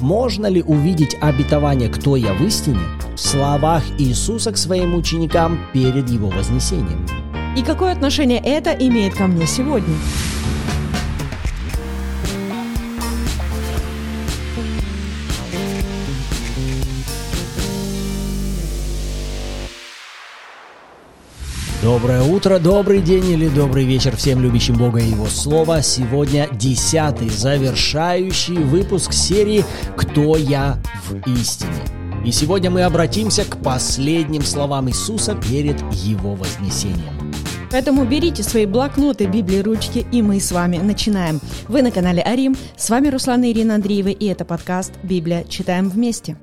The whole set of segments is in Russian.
можно ли увидеть обетование «Кто я в истине» в словах Иисуса к своим ученикам перед Его вознесением? И какое отношение это имеет ко мне сегодня? Доброе утро, добрый день или добрый вечер всем любящим Бога и Его Слова. Сегодня десятый завершающий выпуск серии «Кто я в истине?». И сегодня мы обратимся к последним словам Иисуса перед Его вознесением. Поэтому берите свои блокноты, Библии, ручки, и мы с вами начинаем. Вы на канале Арим, с вами Руслан и Ирина Андреева, и это подкаст «Библия. Читаем вместе».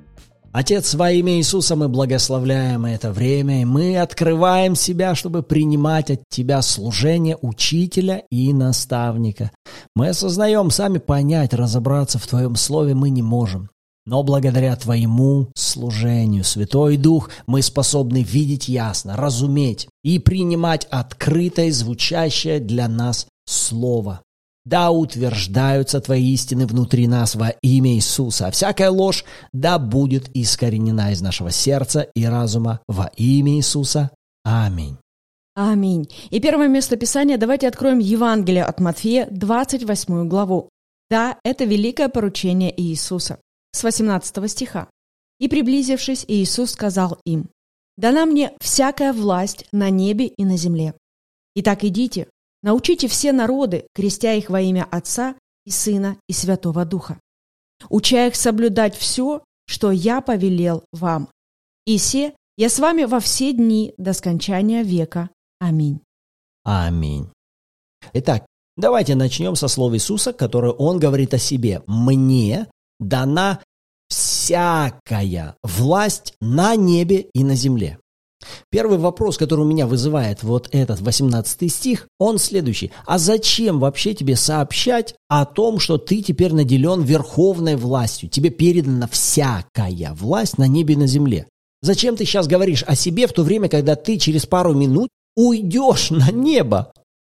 Отец, во имя Иисуса мы благословляем это время, и мы открываем себя, чтобы принимать от Тебя служение учителя и наставника. Мы осознаем, сами понять, разобраться в Твоем Слове мы не можем. Но благодаря Твоему служению, Святой Дух, мы способны видеть ясно, разуметь и принимать открытое, звучащее для нас Слово. Да утверждаются Твои истины внутри нас во имя Иисуса, а всякая ложь да будет искоренена из нашего сердца и разума во имя Иисуса. Аминь. Аминь. И первое место Писания давайте откроем Евангелие от Матфея, 28 главу. Да, это великое поручение Иисуса. С 18 стиха. «И приблизившись, Иисус сказал им, «Дана мне всякая власть на небе и на земле. Итак, идите, Научите все народы, крестя их во имя Отца и Сына и Святого Духа, уча их соблюдать все, что я повелел вам. И се, я с вами во все дни до скончания века. Аминь. Аминь. Итак, давайте начнем со слов Иисуса, которое Он говорит о себе. «Мне дана всякая власть на небе и на земле». Первый вопрос, который у меня вызывает вот этот 18 стих, он следующий. А зачем вообще тебе сообщать о том, что ты теперь наделен верховной властью? Тебе передана всякая власть на небе и на земле. Зачем ты сейчас говоришь о себе в то время, когда ты через пару минут уйдешь на небо?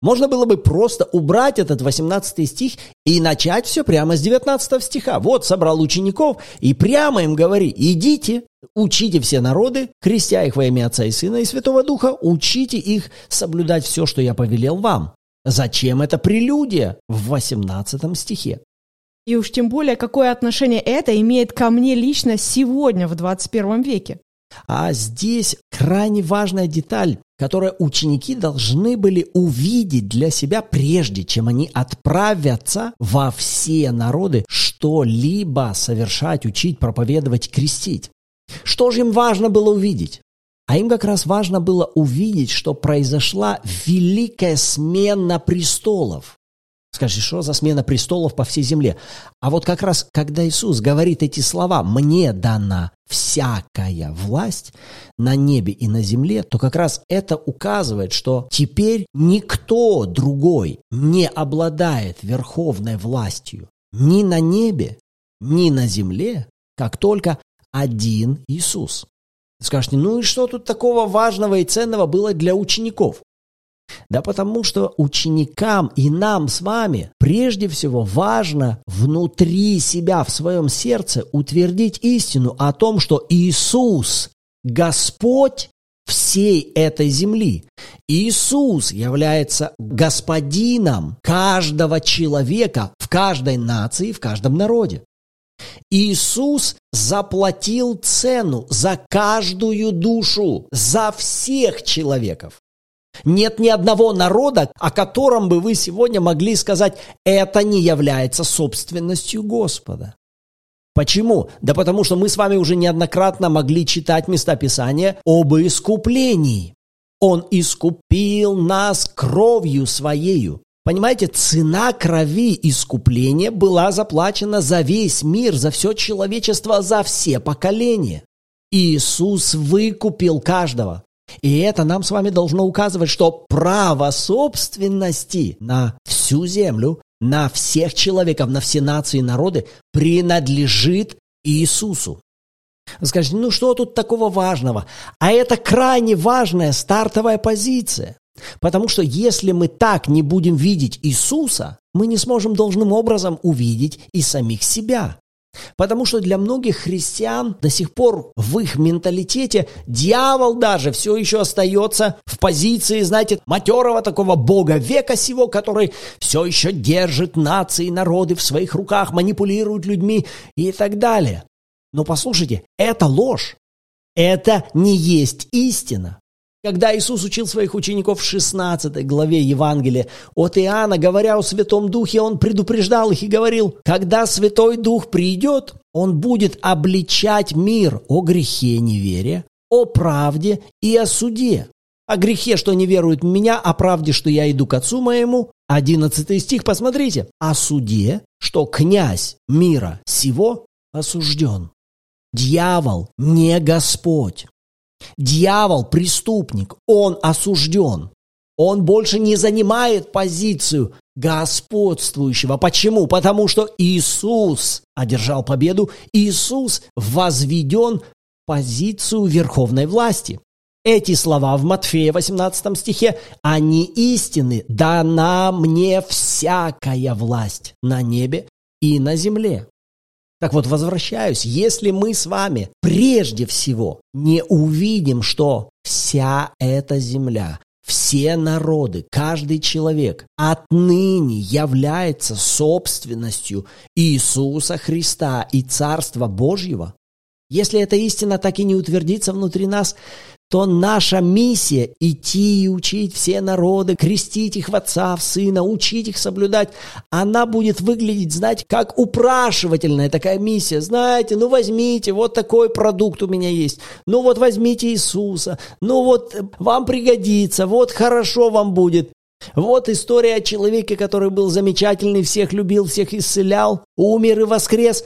Можно было бы просто убрать этот 18 стих и начать все прямо с 19 стиха. Вот собрал учеников и прямо им говори, идите, учите все народы, крестя их во имя Отца и Сына и Святого Духа, учите их соблюдать все, что я повелел вам. Зачем это прелюдия в 18 стихе? И уж тем более, какое отношение это имеет ко мне лично сегодня, в 21 веке. А здесь крайне важная деталь, которую ученики должны были увидеть для себя, прежде чем они отправятся во все народы что-либо совершать, учить, проповедовать, крестить. Что же им важно было увидеть? А им как раз важно было увидеть, что произошла великая смена престолов. Скажи, что за смена престолов по всей земле? А вот как раз, когда Иисус говорит эти слова «мне дана всякая власть на небе и на земле», то как раз это указывает, что теперь никто другой не обладает верховной властью ни на небе, ни на земле, как только один Иисус. Скажете, ну и что тут такого важного и ценного было для учеников? Да потому что ученикам и нам с вами прежде всего важно внутри себя, в своем сердце утвердить истину о том, что Иисус – Господь всей этой земли. Иисус является господином каждого человека в каждой нации, в каждом народе. Иисус заплатил цену за каждую душу, за всех человеков. Нет ни одного народа, о котором бы вы сегодня могли сказать, это не является собственностью Господа. Почему? Да потому что мы с вами уже неоднократно могли читать места Писания об искуплении. Он искупил нас кровью своею. Понимаете, цена крови искупления была заплачена за весь мир, за все человечество, за все поколения. Иисус выкупил каждого. И это нам с вами должно указывать, что право собственности на всю землю, на всех человеков, на все нации и народы принадлежит Иисусу. Вы скажете, ну что тут такого важного? А это крайне важная стартовая позиция. Потому что если мы так не будем видеть Иисуса, мы не сможем должным образом увидеть и самих себя. Потому что для многих христиан до сих пор в их менталитете дьявол даже все еще остается в позиции, знаете, матерого такого бога века сего, который все еще держит нации народы в своих руках, манипулирует людьми и так далее. Но послушайте, это ложь. Это не есть истина. Когда Иисус учил своих учеников в 16 главе Евангелия от Иоанна, говоря о Святом Духе, Он предупреждал их и говорил, когда Святой Дух придет, Он будет обличать мир о грехе неверия, о правде и о суде. О грехе, что не верует в меня, о правде, что я иду к Отцу моему. 11 стих, посмотрите. О суде, что князь мира сего осужден. Дьявол не Господь. Дьявол – преступник, он осужден. Он больше не занимает позицию господствующего. Почему? Потому что Иисус одержал победу, Иисус возведен в позицию верховной власти. Эти слова в Матфея 18 стихе, они истины, дана мне всякая власть на небе и на земле. Так вот, возвращаюсь, если мы с вами прежде всего не увидим, что вся эта земля, все народы, каждый человек отныне является собственностью Иисуса Христа и Царства Божьего, если эта истина так и не утвердится внутри нас, то наша миссия – идти и учить все народы, крестить их в Отца, в Сына, учить их соблюдать, она будет выглядеть, знаете, как упрашивательная такая миссия. Знаете, ну возьмите, вот такой продукт у меня есть. Ну вот возьмите Иисуса. Ну вот вам пригодится, вот хорошо вам будет. Вот история о человеке, который был замечательный, всех любил, всех исцелял, умер и воскрес.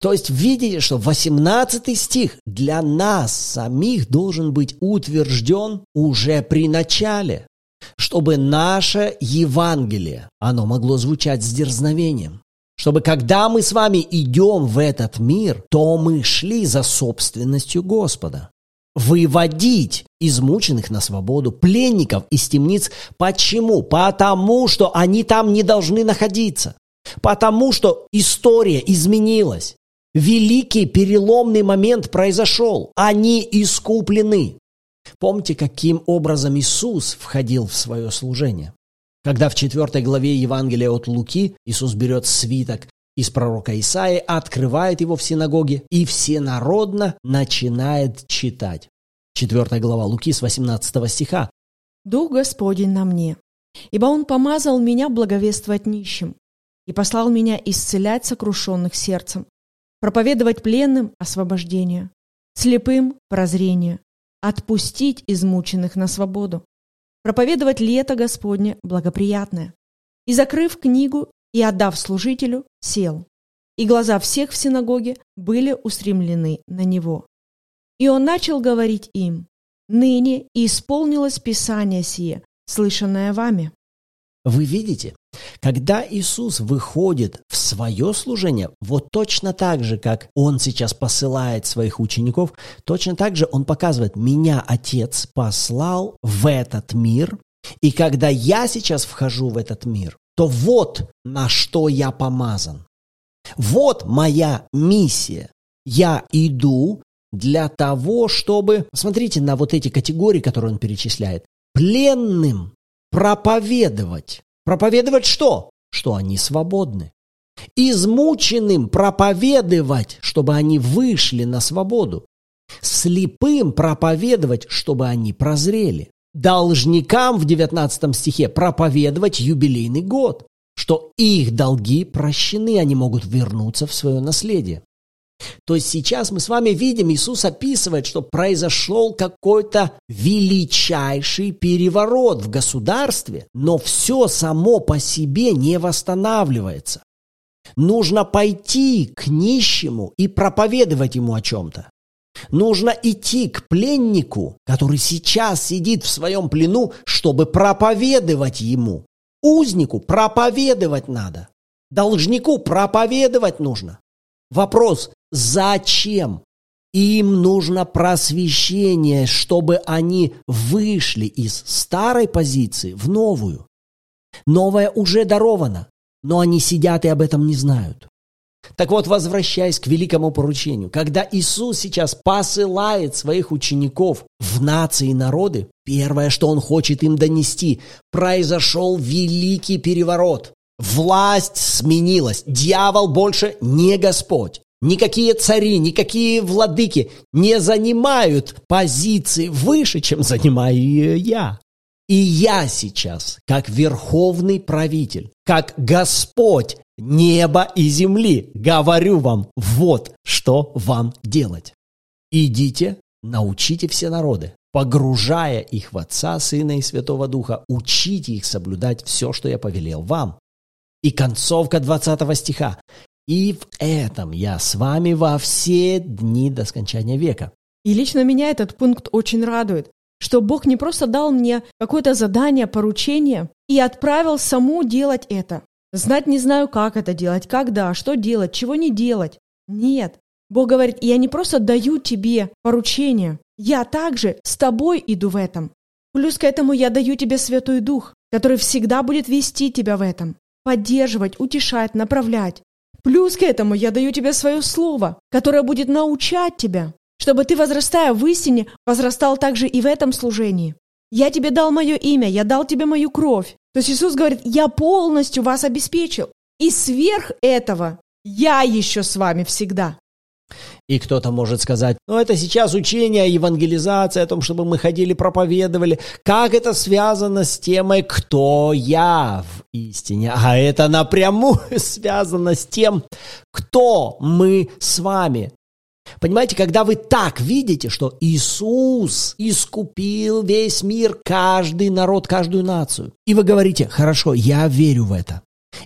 То есть видите, что 18 стих для нас самих должен быть утвержден уже при начале, чтобы наше Евангелие, оно могло звучать с дерзновением. Чтобы когда мы с вами идем в этот мир, то мы шли за собственностью Господа. Выводить измученных на свободу, пленников из темниц. Почему? Потому что они там не должны находиться. Потому что история изменилась. Великий переломный момент произошел. Они искуплены. Помните, каким образом Иисус входил в свое служение? Когда в 4 главе Евангелия от Луки Иисус берет свиток из пророка Исаии, открывает его в синагоге и всенародно начинает читать. 4 глава Луки с 18 стиха. «Дух Господень на мне, ибо Он помазал меня благовествовать нищим, и послал меня исцелять сокрушенных сердцем, проповедовать пленным освобождение, слепым прозрение, отпустить измученных на свободу, проповедовать лето Господне благоприятное. И, закрыв книгу и отдав служителю, сел. И глаза всех в синагоге были устремлены на него. И он начал говорить им, «Ныне исполнилось Писание сие, слышанное вами». Вы видите, когда Иисус выходит в свое служение, вот точно так же, как Он сейчас посылает своих учеников, точно так же Он показывает, меня Отец послал в этот мир, и когда я сейчас вхожу в этот мир, то вот на что я помазан. Вот моя миссия. Я иду для того, чтобы... Смотрите на вот эти категории, которые он перечисляет. Пленным проповедовать Проповедовать что? Что они свободны. Измученным проповедовать, чтобы они вышли на свободу. Слепым проповедовать, чтобы они прозрели. Должникам в 19 стихе проповедовать юбилейный год, что их долги прощены, они могут вернуться в свое наследие. То есть сейчас мы с вами видим, Иисус описывает, что произошел какой-то величайший переворот в государстве, но все само по себе не восстанавливается. Нужно пойти к нищему и проповедовать ему о чем-то. Нужно идти к пленнику, который сейчас сидит в своем плену, чтобы проповедовать ему. Узнику проповедовать надо. Должнику проповедовать нужно. Вопрос, Зачем? Им нужно просвещение, чтобы они вышли из старой позиции в новую. Новая уже дарована, но они сидят и об этом не знают. Так вот, возвращаясь к великому поручению, когда Иисус сейчас посылает своих учеников в нации и народы, первое, что Он хочет им донести, произошел великий переворот. Власть сменилась, дьявол больше не Господь. Никакие цари, никакие владыки не занимают позиции выше, чем занимаю я. И я сейчас, как верховный правитель, как Господь неба и земли, говорю вам, вот что вам делать. Идите, научите все народы, погружая их в Отца, Сына и Святого Духа, учите их соблюдать все, что я повелел вам. И концовка 20 стиха. И в этом я с вами во все дни до скончания века. И лично меня этот пункт очень радует, что Бог не просто дал мне какое-то задание, поручение и отправил саму делать это. Знать не знаю, как это делать, когда, что делать, чего не делать. Нет. Бог говорит, я не просто даю тебе поручение, я также с тобой иду в этом. Плюс к этому я даю тебе Святой Дух, который всегда будет вести тебя в этом, поддерживать, утешать, направлять. Плюс к этому я даю тебе свое слово, которое будет научать тебя чтобы ты, возрастая в истине, возрастал также и в этом служении. Я тебе дал мое имя, я дал тебе мою кровь. То есть Иисус говорит, я полностью вас обеспечил. И сверх этого я еще с вами всегда. И кто-то может сказать, ну это сейчас учение, евангелизация, о том, чтобы мы ходили, проповедовали. Как это связано с темой «Кто я в истине?» А это напрямую связано с тем, кто мы с вами. Понимаете, когда вы так видите, что Иисус искупил весь мир, каждый народ, каждую нацию, и вы говорите, хорошо, я верю в это,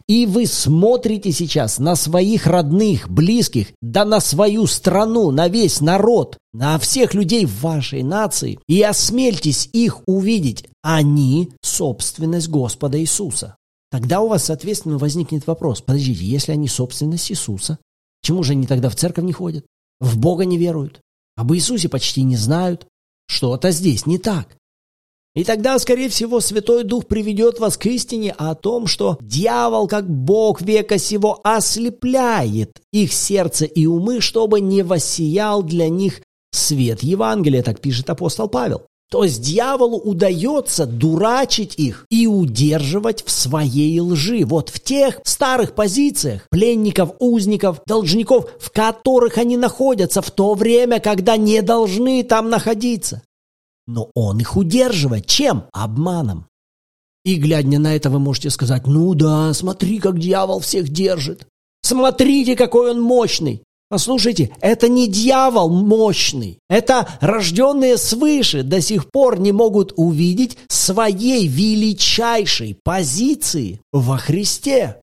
и вы смотрите сейчас на своих родных, близких, да на свою страну, на весь народ, на всех людей вашей нации, и осмельтесь их увидеть. Они – собственность Господа Иисуса. Тогда у вас, соответственно, возникнет вопрос. Подождите, если они собственность Иисуса, чему же они тогда в церковь не ходят? в Бога не веруют, об Иисусе почти не знают. Что-то здесь не так. И тогда, скорее всего, Святой Дух приведет вас к истине о том, что дьявол, как Бог века сего, ослепляет их сердце и умы, чтобы не воссиял для них свет Евангелия, так пишет апостол Павел. То есть дьяволу удается дурачить их и удерживать в своей лжи. Вот в тех старых позициях пленников, узников, должников, в которых они находятся в то время, когда не должны там находиться. Но он их удерживает. Чем? Обманом. И глядя на это, вы можете сказать, ну да, смотри, как дьявол всех держит. Смотрите, какой он мощный. Послушайте, это не дьявол мощный. Это рожденные свыше до сих пор не могут увидеть своей величайшей позиции во Христе.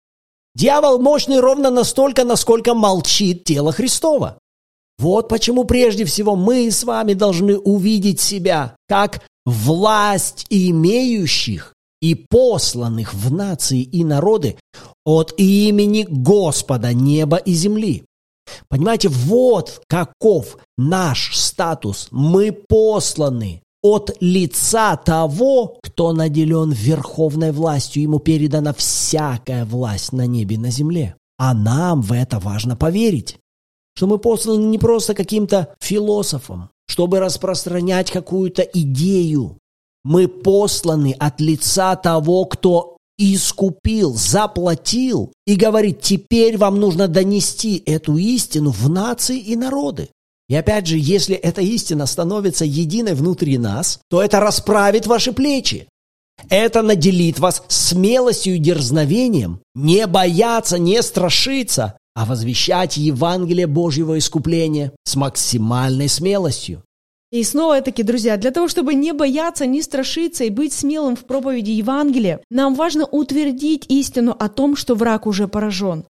Дьявол мощный ровно настолько, насколько молчит тело Христова. Вот почему прежде всего мы с вами должны увидеть себя как власть имеющих и посланных в нации и народы от имени Господа неба и земли. Понимаете, вот каков наш статус. Мы посланы от лица того, кто наделен верховной властью. Ему передана всякая власть на небе и на земле. А нам в это важно поверить. Что мы посланы не просто каким-то философом, чтобы распространять какую-то идею. Мы посланы от лица того, кто искупил, заплатил и говорит, теперь вам нужно донести эту истину в нации и народы. И опять же, если эта истина становится единой внутри нас, то это расправит ваши плечи. Это наделит вас смелостью и дерзновением не бояться, не страшиться, а возвещать Евангелие Божьего искупления с максимальной смелостью. И снова-таки, друзья, для того, чтобы не бояться, не страшиться и быть смелым в проповеди Евангелия, нам важно утвердить истину о том, что враг уже поражен.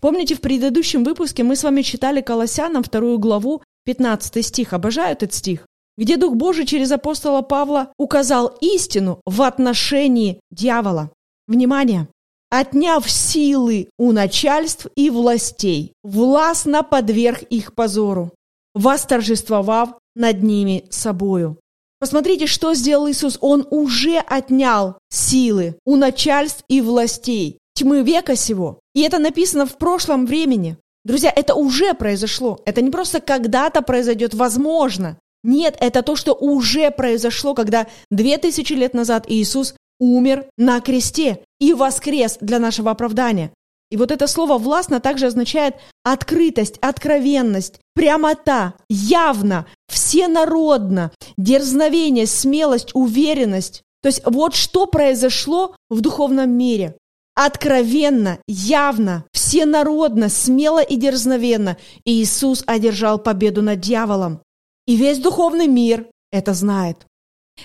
Помните, в предыдущем выпуске мы с вами читали Колоссянам вторую главу, 15 стих, обожаю этот стих, где Дух Божий через апостола Павла указал истину в отношении дьявола. Внимание! Отняв силы у начальств и властей, властно подверг их позору, восторжествовав над ними собою. Посмотрите, что сделал Иисус. Он уже отнял силы у начальств и властей тьмы века сего. И это написано в прошлом времени. Друзья, это уже произошло. Это не просто когда-то произойдет, возможно. Нет, это то, что уже произошло, когда две тысячи лет назад Иисус умер на кресте и воскрес для нашего оправдания. И вот это слово «властно» также означает открытость, откровенность, прямота, явно, всенародно, дерзновение, смелость, уверенность. То есть вот что произошло в духовном мире. Откровенно, явно, всенародно, смело и дерзновенно Иисус одержал победу над дьяволом. И весь духовный мир это знает.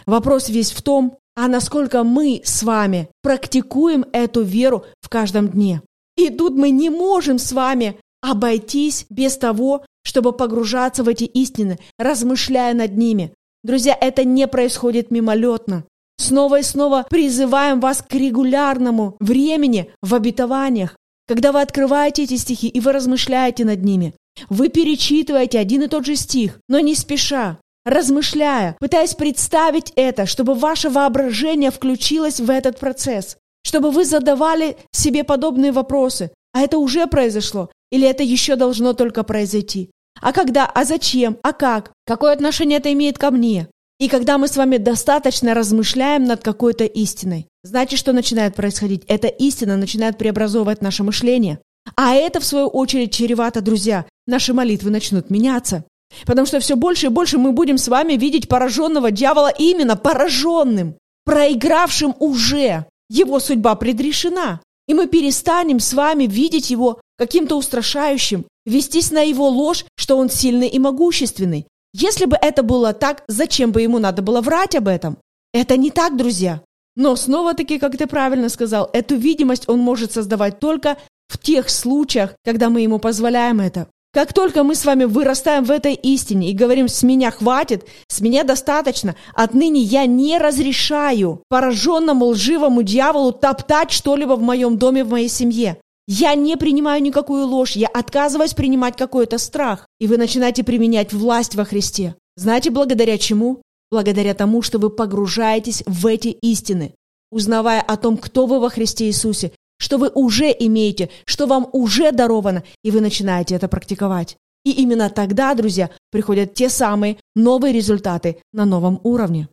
Вопрос весь в том, а насколько мы с вами практикуем эту веру в каждом дне. И тут мы не можем с вами обойтись без того, чтобы погружаться в эти истины, размышляя над ними. Друзья, это не происходит мимолетно. Снова и снова призываем вас к регулярному времени в обетованиях, когда вы открываете эти стихи и вы размышляете над ними. Вы перечитываете один и тот же стих, но не спеша, размышляя, пытаясь представить это, чтобы ваше воображение включилось в этот процесс, чтобы вы задавали себе подобные вопросы. А это уже произошло? Или это еще должно только произойти? А когда? А зачем? А как? Какое отношение это имеет ко мне? И когда мы с вами достаточно размышляем над какой-то истиной, знаете, что начинает происходить? Эта истина начинает преобразовывать наше мышление. А это, в свою очередь, чревато, друзья. Наши молитвы начнут меняться. Потому что все больше и больше мы будем с вами видеть пораженного дьявола именно пораженным, проигравшим уже. Его судьба предрешена. И мы перестанем с вами видеть его каким-то устрашающим, вестись на его ложь, что он сильный и могущественный. Если бы это было так, зачем бы ему надо было врать об этом? Это не так, друзья. Но снова-таки, как ты правильно сказал, эту видимость он может создавать только в тех случаях, когда мы ему позволяем это. Как только мы с вами вырастаем в этой истине и говорим «с меня хватит», «с меня достаточно», отныне я не разрешаю пораженному лживому дьяволу топтать что-либо в моем доме, в моей семье. Я не принимаю никакую ложь, я отказываюсь принимать какой-то страх. И вы начинаете применять власть во Христе. Знаете, благодаря чему? Благодаря тому, что вы погружаетесь в эти истины, узнавая о том, кто вы во Христе Иисусе, что вы уже имеете, что вам уже даровано, и вы начинаете это практиковать. И именно тогда, друзья, приходят те самые новые результаты на новом уровне.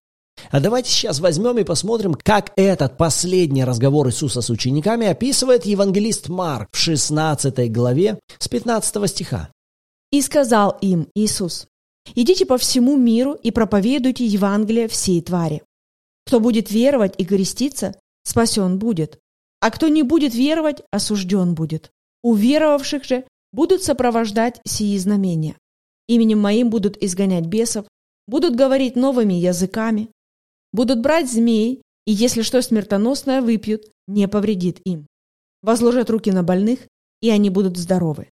А давайте сейчас возьмем и посмотрим, как этот последний разговор Иисуса с учениками описывает евангелист Марк в 16 главе с 15 стиха. «И сказал им Иисус, идите по всему миру и проповедуйте Евангелие всей твари. Кто будет веровать и креститься, спасен будет, а кто не будет веровать, осужден будет. У веровавших же будут сопровождать сии знамения. Именем моим будут изгонять бесов, будут говорить новыми языками, будут брать змей, и если что смертоносное выпьют, не повредит им. Возложат руки на больных, и они будут здоровы.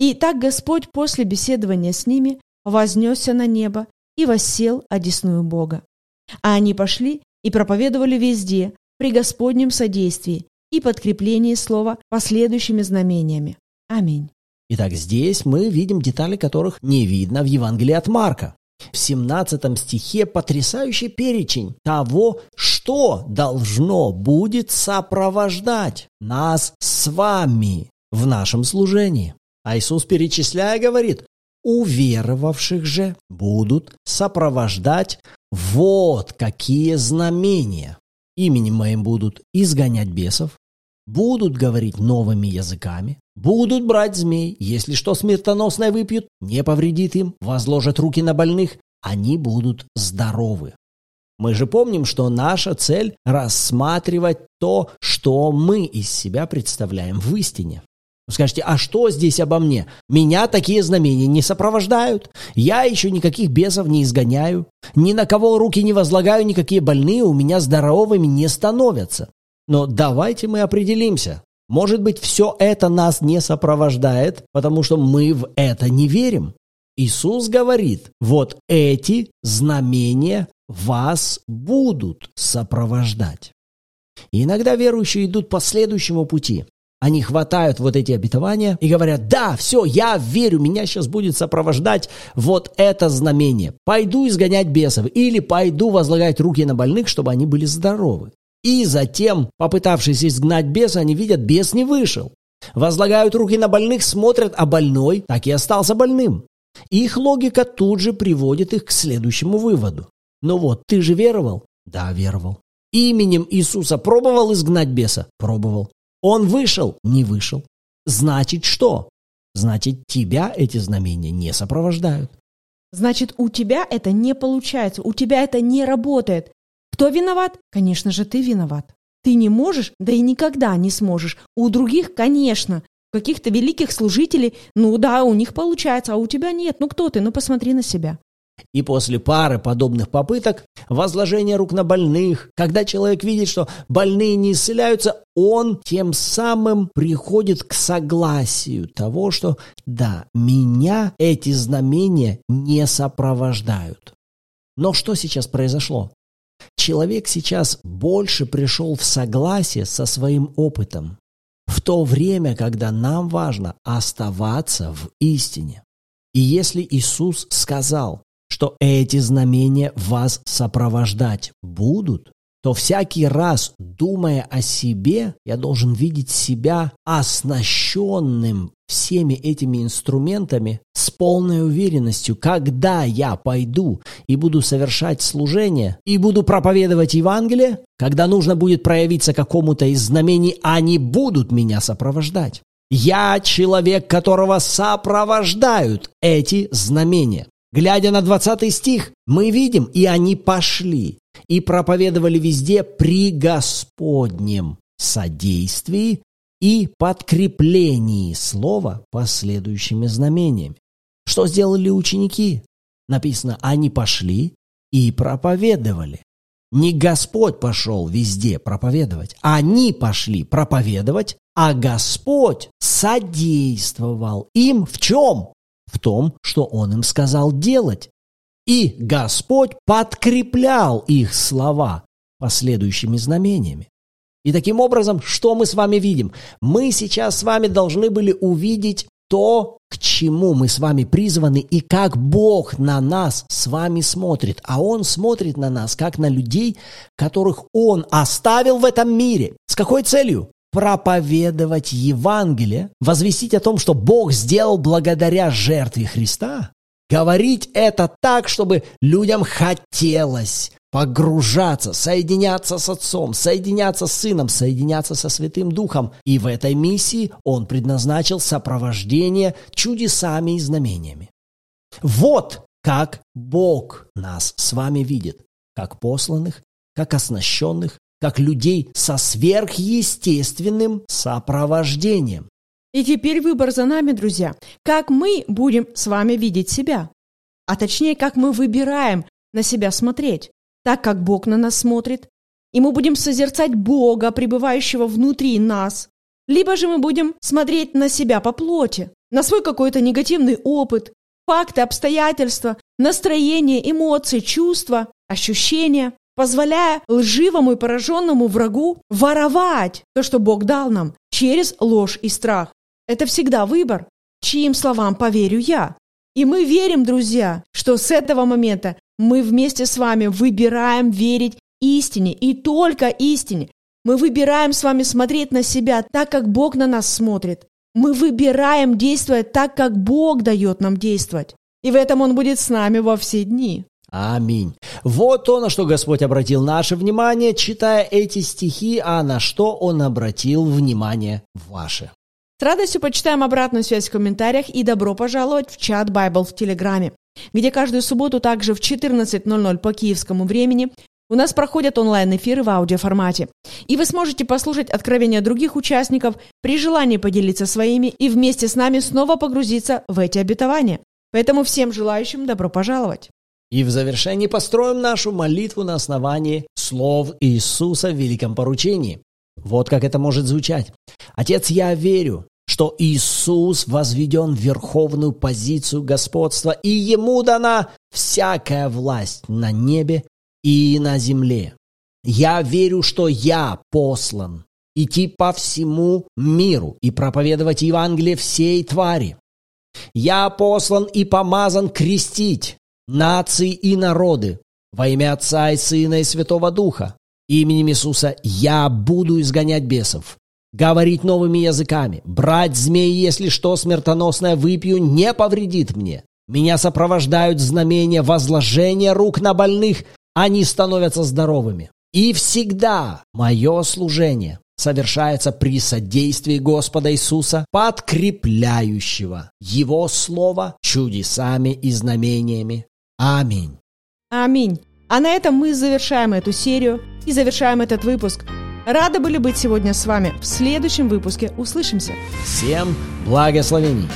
И так Господь после беседования с ними вознесся на небо и воссел одесную Бога. А они пошли и проповедовали везде, при Господнем содействии, и подкреплении слова последующими знамениями. Аминь. Итак, здесь мы видим детали, которых не видно в Евангелии от Марка. В 17 стихе потрясающий перечень того, что должно будет сопровождать нас с вами в нашем служении. А Иисус, перечисляя, говорит, уверовавших же будут сопровождать вот какие знамения. Именем моим будут изгонять бесов, будут говорить новыми языками, будут брать змей, если что смертоносное выпьют, не повредит им, возложат руки на больных, они будут здоровы. Мы же помним, что наша цель – рассматривать то, что мы из себя представляем в истине. скажете, а что здесь обо мне? Меня такие знамения не сопровождают. Я еще никаких бесов не изгоняю. Ни на кого руки не возлагаю, никакие больные у меня здоровыми не становятся. Но давайте мы определимся. Может быть, все это нас не сопровождает, потому что мы в это не верим. Иисус говорит, вот эти знамения вас будут сопровождать. Иногда верующие идут по следующему пути. Они хватают вот эти обетования и говорят, да, все, я верю, меня сейчас будет сопровождать вот это знамение. Пойду изгонять бесов или пойду возлагать руки на больных, чтобы они были здоровы. И затем, попытавшись изгнать беса, они видят, бес не вышел. Возлагают руки на больных, смотрят, а больной так и остался больным. Их логика тут же приводит их к следующему выводу. Ну вот, ты же веровал? Да, веровал. Именем Иисуса пробовал изгнать беса? Пробовал. Он вышел? Не вышел. Значит что? Значит, тебя эти знамения не сопровождают. Значит, у тебя это не получается, у тебя это не работает. Кто виноват? Конечно же, ты виноват. Ты не можешь, да и никогда не сможешь. У других, конечно. Каких-то великих служителей, ну да, у них получается, а у тебя нет. Ну кто ты? Ну посмотри на себя. И после пары подобных попыток, возложения рук на больных, когда человек видит, что больные не исцеляются, он тем самым приходит к согласию того, что да, меня эти знамения не сопровождают. Но что сейчас произошло? Человек сейчас больше пришел в согласие со своим опытом, в то время, когда нам важно оставаться в истине. И если Иисус сказал, что эти знамения вас сопровождать будут, то всякий раз, думая о себе, я должен видеть себя оснащенным всеми этими инструментами с полной уверенностью, когда я пойду и буду совершать служение, и буду проповедовать Евангелие, когда нужно будет проявиться какому-то из знамений, они будут меня сопровождать. Я человек, которого сопровождают эти знамения. Глядя на 20 стих, мы видим, и они пошли, и проповедовали везде при Господнем содействии и подкреплении слова последующими знамениями. Что сделали ученики? Написано, они пошли и проповедовали. Не Господь пошел везде проповедовать, они пошли проповедовать, а Господь содействовал им в чем? в том, что Он им сказал делать. И Господь подкреплял их слова последующими знамениями. И таким образом, что мы с вами видим? Мы сейчас с вами должны были увидеть то, к чему мы с вами призваны и как Бог на нас с вами смотрит. А Он смотрит на нас, как на людей, которых Он оставил в этом мире. С какой целью? проповедовать Евангелие, возвестить о том, что Бог сделал благодаря жертве Христа, говорить это так, чтобы людям хотелось погружаться, соединяться с Отцом, соединяться с Сыном, соединяться со Святым Духом. И в этой миссии Он предназначил сопровождение чудесами и знамениями. Вот как Бог нас с вами видит, как посланных, как оснащенных, как людей со сверхъестественным сопровождением. И теперь выбор за нами, друзья. Как мы будем с вами видеть себя? А точнее, как мы выбираем на себя смотреть, так как Бог на нас смотрит. И мы будем созерцать Бога, пребывающего внутри нас. Либо же мы будем смотреть на себя по плоти, на свой какой-то негативный опыт, факты, обстоятельства, настроение, эмоции, чувства, ощущения позволяя лживому и пораженному врагу воровать то, что Бог дал нам, через ложь и страх. Это всегда выбор, чьим словам поверю я. И мы верим, друзья, что с этого момента мы вместе с вами выбираем верить истине и только истине. Мы выбираем с вами смотреть на себя так, как Бог на нас смотрит. Мы выбираем действовать так, как Бог дает нам действовать. И в этом Он будет с нами во все дни. Аминь. Вот то, на что Господь обратил наше внимание, читая эти стихи, а на что Он обратил внимание ваше. С радостью почитаем обратную связь в комментариях и добро пожаловать в чат Bible в Телеграме, где каждую субботу также в 14.00 по киевскому времени у нас проходят онлайн-эфиры в аудиоформате. И вы сможете послушать откровения других участников, при желании поделиться своими и вместе с нами снова погрузиться в эти обетования. Поэтому всем желающим добро пожаловать. И в завершении построим нашу молитву на основании слов Иисуса в великом поручении. Вот как это может звучать. Отец, я верю, что Иисус возведен в верховную позицию господства, и Ему дана всякая власть на небе и на земле. Я верю, что я послан идти по всему миру и проповедовать Евангелие всей твари. Я послан и помазан крестить нации и народы, во имя Отца и Сына и Святого Духа. Именем Иисуса я буду изгонять бесов. Говорить новыми языками, брать змеи, если что смертоносное выпью, не повредит мне. Меня сопровождают знамения возложения рук на больных, они становятся здоровыми. И всегда мое служение совершается при содействии Господа Иисуса, подкрепляющего Его Слово чудесами и знамениями. Аминь. Аминь. А на этом мы завершаем эту серию и завершаем этот выпуск. Рады были быть сегодня с вами. В следующем выпуске услышимся. Всем благословений!